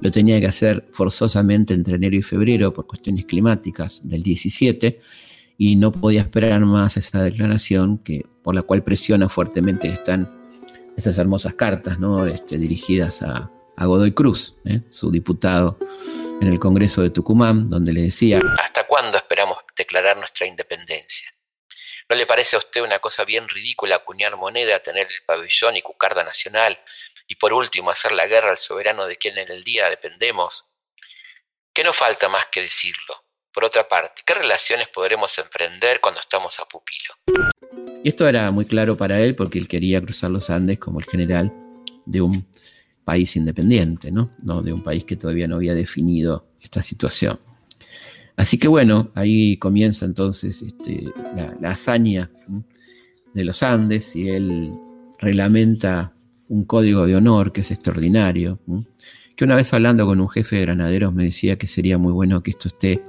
Lo tenía que hacer forzosamente entre enero y febrero por cuestiones climáticas del 17 y no podía esperar más esa declaración que, por la cual presiona fuertemente están esas hermosas cartas ¿no? este, dirigidas a, Godoy Cruz, ¿eh? su diputado en el Congreso de Tucumán, donde le decía,
¿hasta cuándo esperamos declarar nuestra independencia? ¿No le parece a usted una cosa bien ridícula acuñar moneda, tener el pabellón y cucarda nacional y por último hacer la guerra al soberano de quien en el día dependemos? ¿Qué no falta más que decirlo? Por otra parte, ¿qué relaciones podremos emprender cuando estamos a pupilo?
Y esto era muy claro para él porque él quería cruzar los Andes como el general de un país independiente, ¿no? no de un país que todavía no había definido esta situación. Así que bueno, ahí comienza entonces este, la, hazaña de los Andes y él reglamenta un código de honor que es extraordinario, que una vez hablando con un jefe de granaderos me decía que sería muy bueno que esto esté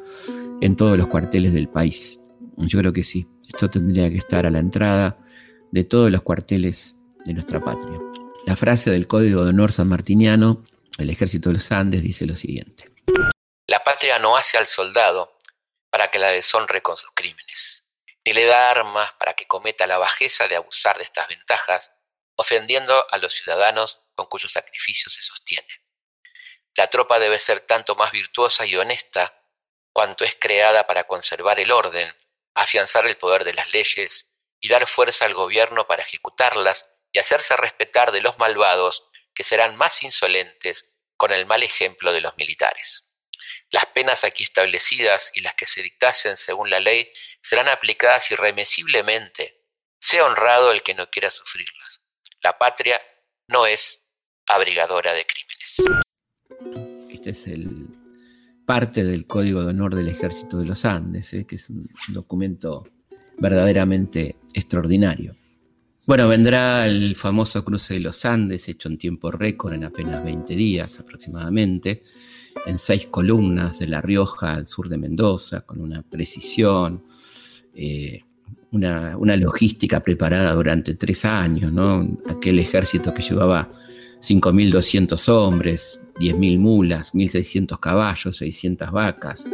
en todos los cuarteles del país. Yo creo que sí, esto tendría que estar a la entrada de todos los cuarteles de nuestra patria. La frase del Código de Honor sanmartiniano del Ejército de los Andes dice lo siguiente.
La patria no hace al soldado para que la deshonre con sus crímenes, ni le da armas para que cometa la bajeza de abusar de estas ventajas, ofendiendo a los ciudadanos con cuyos sacrificios se sostiene. La tropa debe ser tanto más virtuosa y honesta cuanto es creada para conservar el orden, afianzar el poder de las leyes y dar fuerza al gobierno para ejecutarlas y hacerse respetar de los malvados que serán más insolentes con el mal ejemplo de los militares. Las penas aquí establecidas y las que se dictasen según la ley serán aplicadas irremisiblemente, sea honrado el que no quiera sufrirlas. La patria no es abrigadora de crímenes.
Este es el parte del Código de Honor del Ejército de los Andes, ¿eh? que es un documento verdaderamente extraordinario. Bueno, vendrá el famoso cruce de los Andes, hecho en tiempo récord, en apenas 20 días aproximadamente, en seis columnas de La Rioja al sur de Mendoza, con una precisión, eh, una, una, logística preparada durante tres años, ¿no? Aquel ejército que llevaba 5.200 hombres, 10.000 mulas, 1.600 caballos, 600 vacas,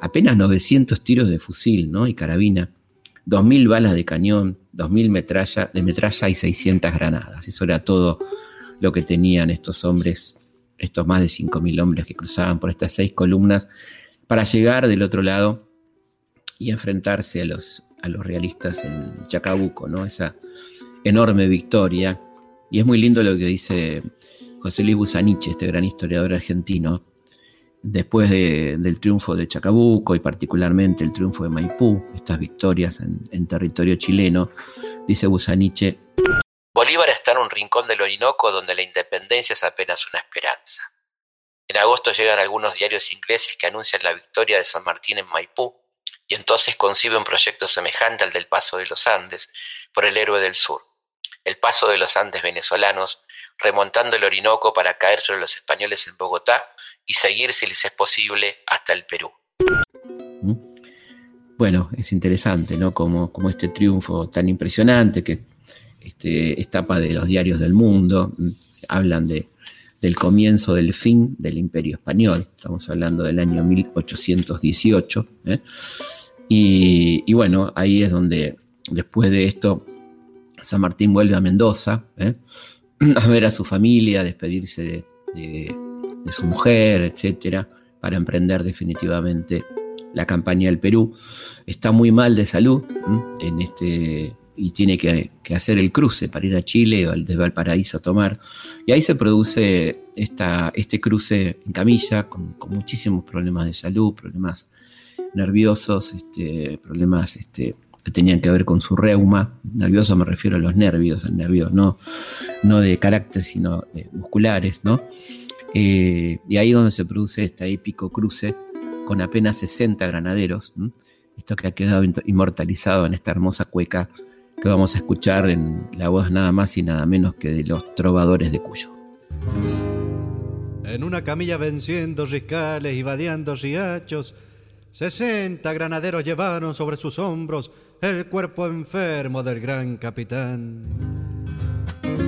apenas 900 tiros de fusil ¿no? y carabina, 2.000 balas de cañón, 2.000 metralla, de metralla y 600 granadas. Eso era todo lo que tenían estos hombres, estos más de 5.000 hombres que cruzaban por estas seis columnas para llegar del otro lado y enfrentarse a los, a los realistas en Chacabuco, ¿no? esa enorme victoria. Y es muy lindo lo que dice José Luis Busaniche, este gran historiador argentino, después del triunfo de Chacabuco y particularmente el triunfo de Maipú, estas victorias en, territorio chileno, dice Busaniche.
Bolívar está en un rincón del Orinoco donde la independencia es apenas una esperanza. En agosto llegan algunos diarios ingleses que anuncian la victoria de San Martín en Maipú y entonces concibe un proyecto semejante al del Paso de los Andes por el héroe del sur. El Paso de los Andes venezolanos remontando el Orinoco para caer sobre los españoles en Bogotá y seguir, si les es posible, hasta el Perú.
¿Mm? Bueno, es interesante, ¿no? Como, como este triunfo tan impresionante que este, es tapa de los diarios del mundo, hablan de, del comienzo del fin del imperio español, estamos hablando del año 1818, ¿eh? y, y, bueno, ahí es donde después de esto San Martín vuelve a Mendoza, ¿eh? a ver a su familia, a despedirse de, su mujer, etcétera, para emprender definitivamente la campaña del Perú. Está muy mal de salud en este, y tiene que, hacer el cruce para ir a Chile o de Valparaíso a tomar. Y ahí se produce esta, este cruce en camilla con, muchísimos problemas de salud, problemas nerviosos, este, problemas este, tenían que ver con su reuma. Nervioso me refiero a los nervios, el nervio no, no de carácter, sino de musculares, ¿no? Eh, y ahí es donde se produce este épico cruce con apenas 60 granaderos, esto que ha quedado inmortalizado en esta hermosa cueca que vamos a escuchar en la voz nada más y nada menos que de los trovadores de Cuyo.
En una camilla venciendo riscales y vadeando riachos, sesenta granaderos llevaron sobre sus hombros el cuerpo enfermo del gran capitán.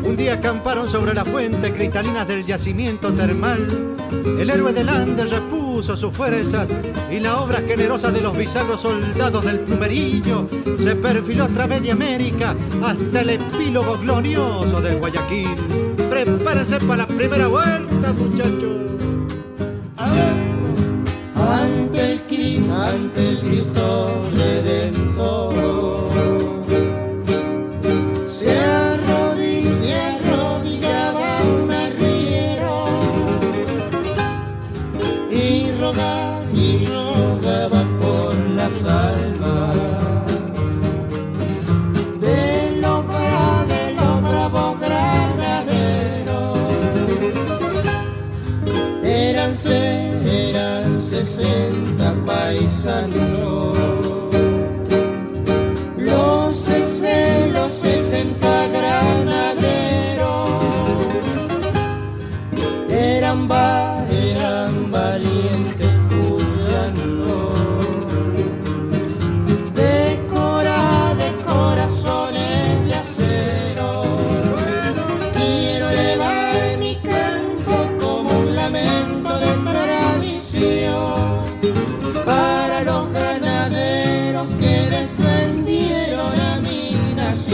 Un día acamparon sobre la fuente cristalina del yacimiento termal. El héroe del Andes repuso sus fuerzas y la obra generosa de los bisagros soldados del plumerillo se perfiló a través de América hasta el epílogo glorioso del Guayaquil. Prepárense para la primera vuelta, muchachos.
Ante el Cristo Redentor.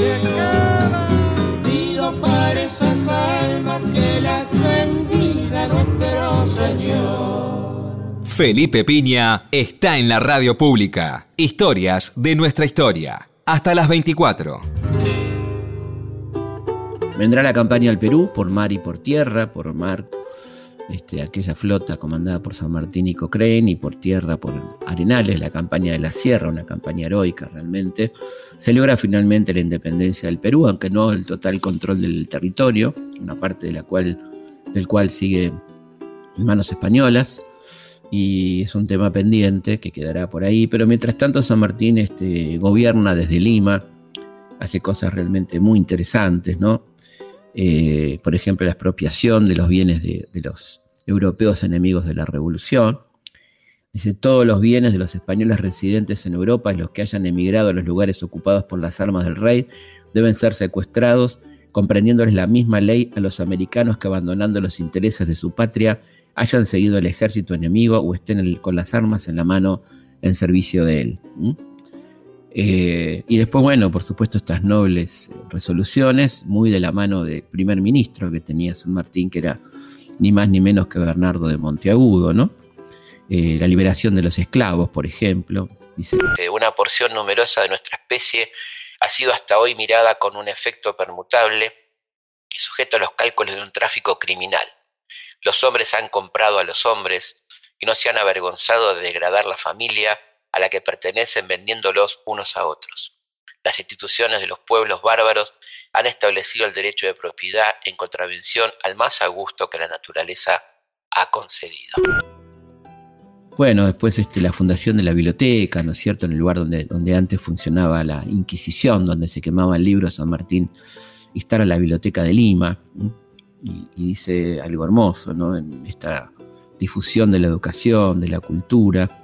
Nación. Pido para esas almas que las bendiga nuestro Señor.
Felipe Piña está en la radio pública. Historias de nuestra historia. Hasta las 24.
Vendrá la campaña al Perú por mar y por tierra, por mar este, aquella flota comandada por San Martín y Cochrane y por tierra por Arenales, la campaña de la Sierra, una campaña heroica realmente. Se logra finalmente la independencia del Perú, aunque no el total control del territorio, una parte de la cual, del cual sigue en manos españolas y es un tema pendiente que quedará por ahí, pero mientras tanto San Martín este, gobierna desde Lima, hace cosas realmente muy interesantes, ¿no? Eh, por ejemplo, la expropiación de los bienes de, los europeos enemigos de la revolución. Dice, todos los bienes de los españoles residentes en Europa y los que hayan emigrado a los lugares ocupados por las armas del rey deben ser secuestrados, comprendiéndoles la misma ley a los americanos que abandonando los intereses de su patria hayan seguido el ejército enemigo o estén con las armas en la mano en servicio de él. Eh, y después, bueno, por supuesto, estas nobles resoluciones, muy de la mano del primer ministro que tenía San Martín, que era ni más ni menos que Bernardo de Monteagudo, ¿no? Eh, la liberación de los esclavos, por ejemplo. Dice,
Una porción numerosa de nuestra especie ha sido hasta hoy mirada con un efecto permutable y sujeto a los cálculos de un tráfico criminal. Los hombres han comprado a los hombres y no se han avergonzado de degradar la familia a la que pertenecen vendiéndolos unos a otros. Las instituciones de los pueblos bárbaros han establecido el derecho de propiedad en contravención al más a gusto que la naturaleza ha concedido.
Bueno, después este, la fundación de la biblioteca, ¿no es cierto?, en el lugar donde, donde antes funcionaba la Inquisición, donde se quemaban libros, San Martín instala la biblioteca de Lima y, y dice algo hermoso, ¿no?, en esta difusión de la educación, de la cultura,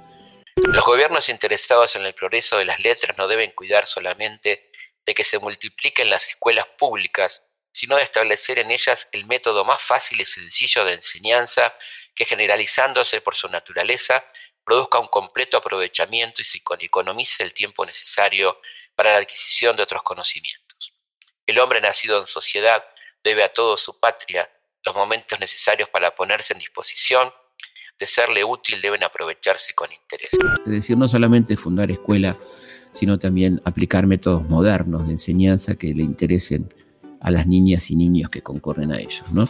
los gobiernos interesados en el progreso de las letras no deben cuidar solamente de que se multipliquen las escuelas públicas, sino de establecer en ellas el método más fácil y sencillo de enseñanza que generalizándose por su naturaleza produzca un completo aprovechamiento y se economice el tiempo necesario para la adquisición de otros conocimientos. El hombre nacido en sociedad debe a todo su patria los momentos necesarios para ponerse en disposición de serle útil deben aprovecharse con interés.
Es decir, no solamente fundar escuela, sino también aplicar métodos modernos de enseñanza que le interesen a las niñas y niños que concurren a ellos, ¿no?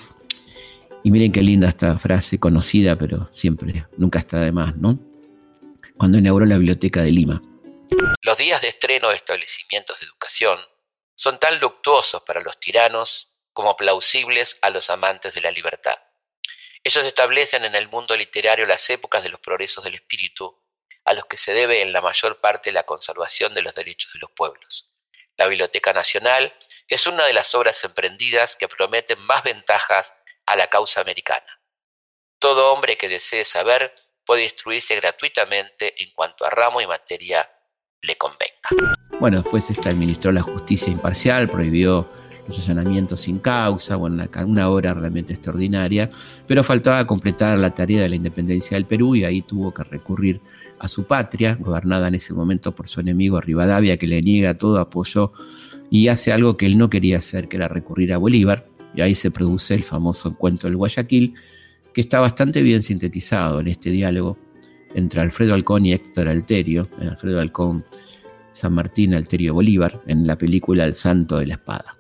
Y miren qué linda esta frase conocida, pero siempre, nunca está de más, ¿no? Cuando inauguró la Biblioteca de Lima.
Los días de estreno de establecimientos de educación son tan luctuosos para los tiranos como plausibles a los amantes de la libertad. Ellos establecen en el mundo literario las épocas de los progresos del espíritu, a los que se debe en la mayor parte la conservación de los derechos de los pueblos.
la Biblioteca Nacional, es una de las obras emprendidas que prometen más ventajas a la causa americana. Todo hombre que desee saber puede instruirse gratuitamente en cuanto a ramo y materia le convenga.
Bueno, después esta administró la justicia imparcial, prohibió los allanamientos sin causa, bueno, una, obra realmente extraordinaria, pero faltaba completar la tarea de la independencia del Perú y ahí tuvo que recurrir a su patria, gobernada en ese momento por su enemigo Rivadavia, que le niega todo apoyo y hace algo que él no quería hacer, que era recurrir a Bolívar, y ahí se produce el famoso encuentro del Guayaquil, que está bastante bien sintetizado en este diálogo entre Alfredo Alcón y Héctor Alterio, en Alfredo Alcón San Martín Alterio Bolívar, en la película El Santo de la Espada.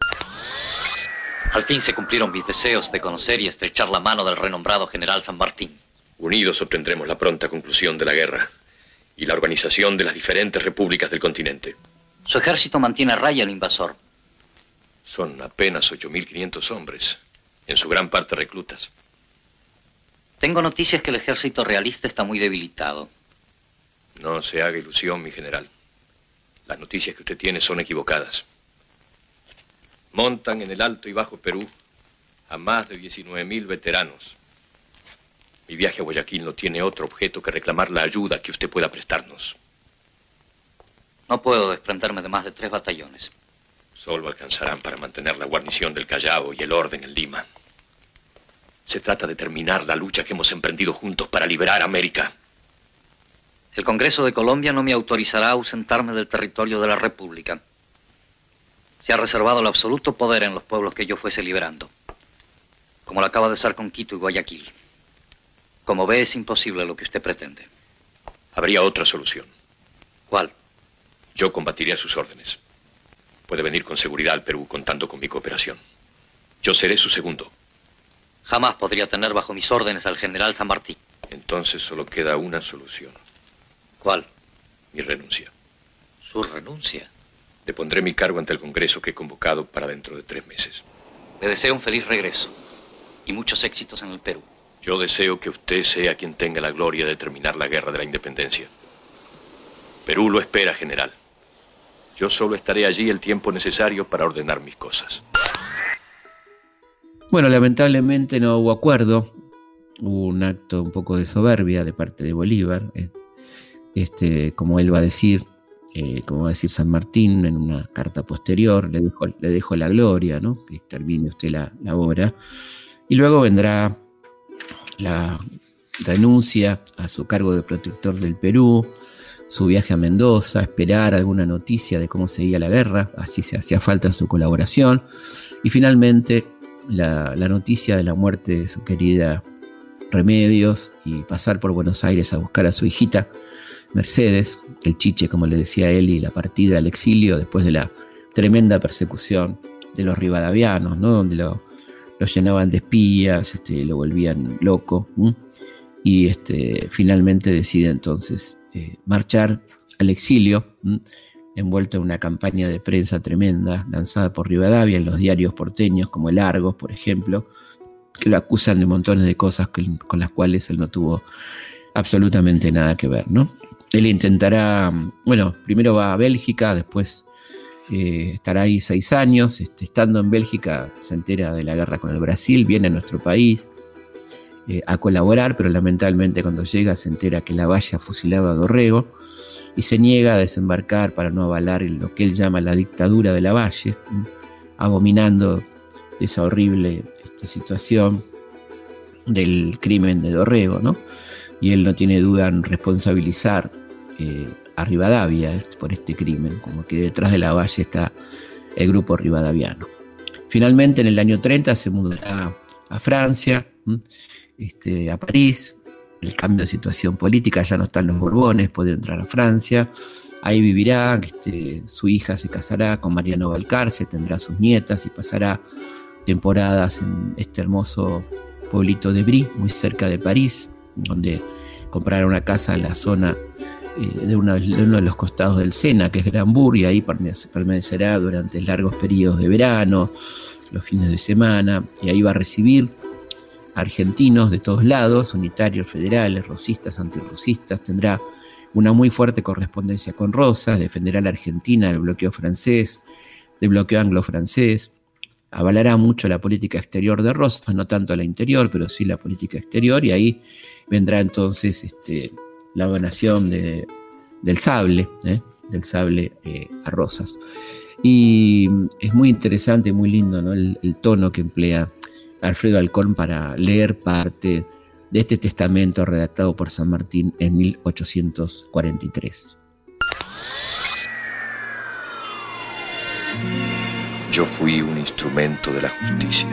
Al fin se cumplieron mis deseos de conocer y estrechar la mano del renombrado general San Martín.
Unidos obtendremos la pronta conclusión de la guerra y la organización de las diferentes repúblicas del continente.
Su ejército mantiene a raya al invasor.
Son apenas 8.500 hombres, en su gran parte reclutas.
Tengo noticias que el ejército realista está muy debilitado.
No se haga ilusión, mi general. Las noticias que usted tiene son equivocadas. Montan en el Alto y Bajo Perú a más de 19.000 veteranos. Mi viaje a Guayaquil no tiene otro objeto que reclamar la ayuda que usted pueda prestarnos.
No puedo desprenderme de más de tres batallones.
Solo alcanzarán para mantener la guarnición del Callao y el orden en Lima. Se trata de terminar la lucha que hemos emprendido juntos para liberar América.
El Congreso de Colombia no me autorizará a ausentarme del territorio de la República. Se ha reservado el absoluto poder en los pueblos que yo fuese liberando, como lo acaba de ser con Quito y Guayaquil. Como ve, es imposible lo que usted pretende.
Habría otra solución.
¿Cuál?
Yo combatiría sus órdenes. Puede venir con seguridad al Perú contando con mi cooperación. Yo seré su segundo.
Jamás podría tener bajo mis órdenes al general San Martín.
Entonces solo queda una solución.
¿Cuál?
Mi renuncia.
¿Su renuncia?
Depondré mi cargo ante el Congreso que he convocado para dentro de tres meses.
Le deseo un feliz regreso y muchos éxitos en el Perú.
Yo deseo que usted sea quien tenga la gloria de terminar la guerra de la independencia. Perú lo espera, general. Yo solo estaré allí el tiempo necesario para ordenar mis cosas.
Bueno, lamentablemente no hubo acuerdo. Hubo un acto un poco de soberbia de parte de Bolívar. eh, Este, como él va a decir, eh, como va a decir San Martín en una carta posterior, le dejo, la gloria, ¿no? Que termine usted la, obra. Y luego vendrá la renuncia a su cargo de protector del Perú, su viaje a Mendoza, esperar alguna noticia de cómo seguía la guerra, así se hacía falta su colaboración, y finalmente la noticia de la muerte de su querida Remedios y pasar por Buenos Aires a buscar a su hijita Mercedes, el chiche como le decía él, y la partida al exilio después de la tremenda persecución de los rivadavianos, ¿no? donde lo, llenaban de espías, este, lo volvían loco. Y este, finalmente decide entonces eh, marchar al exilio, envuelto en una campaña de prensa tremenda lanzada por Rivadavia en los diarios porteños como el Argos, por ejemplo, que lo acusan de montones de cosas que- con las cuales él no tuvo absolutamente nada que ver, ¿no? Él intentará, bueno, primero va a Bélgica, después eh, estará ahí seis años, este, estando en Bélgica se entera de la guerra con el Brasil, viene a nuestro país eh, a colaborar, pero lamentablemente cuando llega se entera que la valla fusilaba a Dorrego y se niega a desembarcar para no avalar lo que él llama la dictadura de la valle, abominando esa horrible este, situación del crimen de Dorrego, ¿no? Y él no tiene duda en responsabilizar eh, a Rivadavia eh, por este crimen, como que detrás de la valle está el grupo rivadaviano. Finalmente, en el año 30 se mudará a Francia, este, a París, el cambio de situación política, ya no están los Borbones, puede entrar a Francia, ahí vivirá, este, su hija se casará con Mariano Balcarce, tendrá sus nietas y pasará temporadas en este hermoso pueblito de Brie, muy cerca de París, donde comprará una casa en la zona de, una- de uno de los costados del Sena, que es Granburg, y ahí permanece- permanecerá durante largos periodos de verano, los fines de semana, y ahí va a recibir argentinos de todos lados, unitarios, federales, rosistas, antirrosistas, tendrá una muy fuerte correspondencia con Rosas, defenderá a la Argentina del bloqueo francés, del bloqueo anglo-francés, avalará mucho la política exterior de Rosas, no tanto la interior, pero sí la política exterior, y ahí vendrá entonces este, la donación de, del sable, ¿eh? del sable eh, a Rosas. Y es muy interesante, muy lindo ¿no? el, el tono que emplea Alfredo Alcón para leer parte de este testamento redactado por San Martín en 1843.
Yo fui un instrumento de la justicia.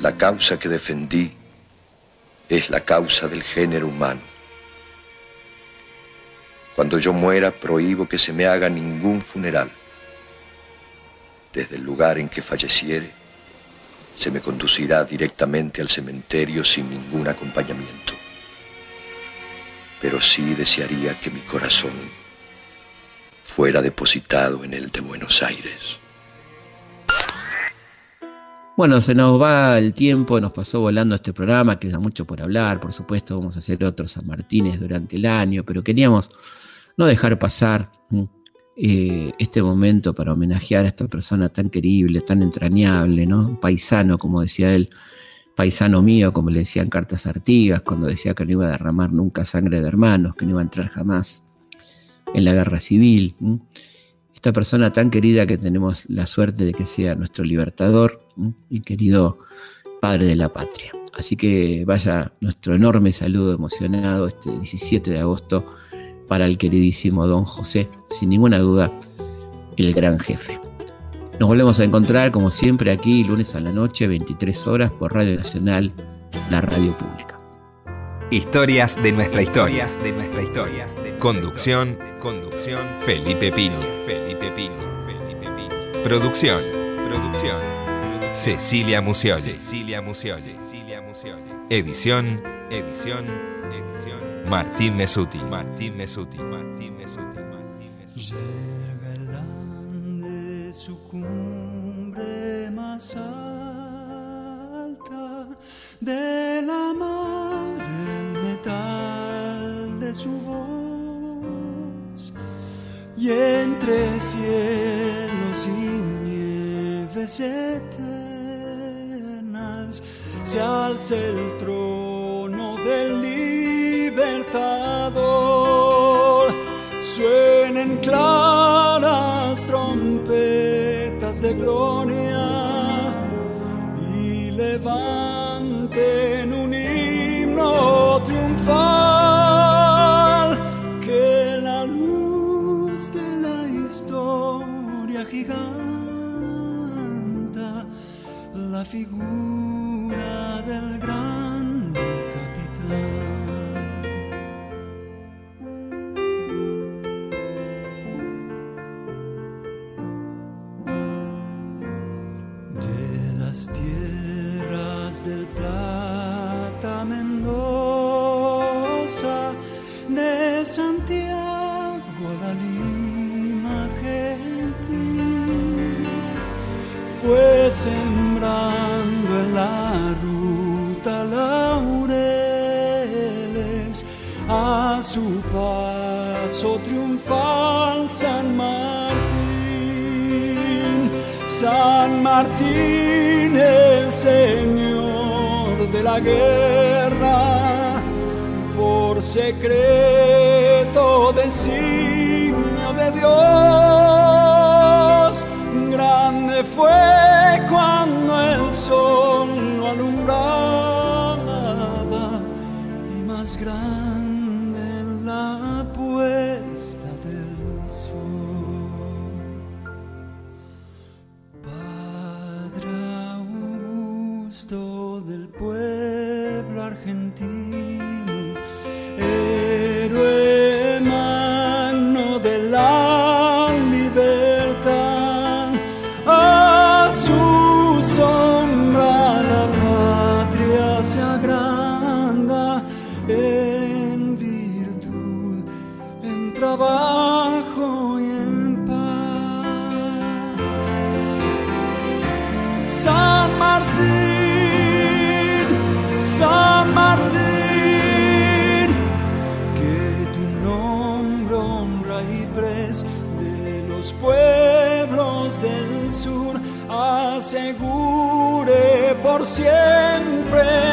La causa que defendí es la causa del género humano. Cuando yo muera, prohíbo que se me haga ningún funeral. Desde el lugar en que falleciere, se me conducirá directamente al cementerio sin ningún acompañamiento. Pero sí desearía que mi corazón fuera depositado en el de Buenos Aires.
Bueno, se nos va el tiempo, nos pasó volando este programa, queda mucho por hablar, por supuesto vamos a hacer otros San Martínez durante el año, pero queríamos no dejar pasar eh, este momento para homenajear a esta persona tan querible, tan entrañable, ¿no? Paisano, como decía él, paisano mío, como le decían cartas Artigas, cuando decía que no iba a derramar nunca sangre de hermanos, que no iba a entrar jamás en la guerra civil. Esta persona tan querida que tenemos la suerte de que sea nuestro libertador y querido padre de la patria. Así que vaya nuestro enorme saludo emocionado este 17 de agosto para el queridísimo don José, sin ninguna duda, el gran jefe. Nos volvemos a encontrar como siempre aquí lunes a la noche, 23 horas por Radio Nacional, la radio pública.
Historias de nuestra historia. de nuestra historia. Conducción, conducción, Felipe Pino. Felipe Pino. Felipe Pino. Producción, producción. Cecilia Mucioli. Cecilia Mucioli. Cecilia Mucioli. Edición, edición, edición. Martín Mesuti. Martín Mesuti. Martín Mesuti. Martín Mesuti.
Llega el Ande su cumbre más alta de la mar el metal de su voz y entre cielos y eternas se alza el trono del libertador. Suenen claras trompetas de gloria Martín, el Señor de la guerra, por secreto designio de Dios, grande fue cuando siempre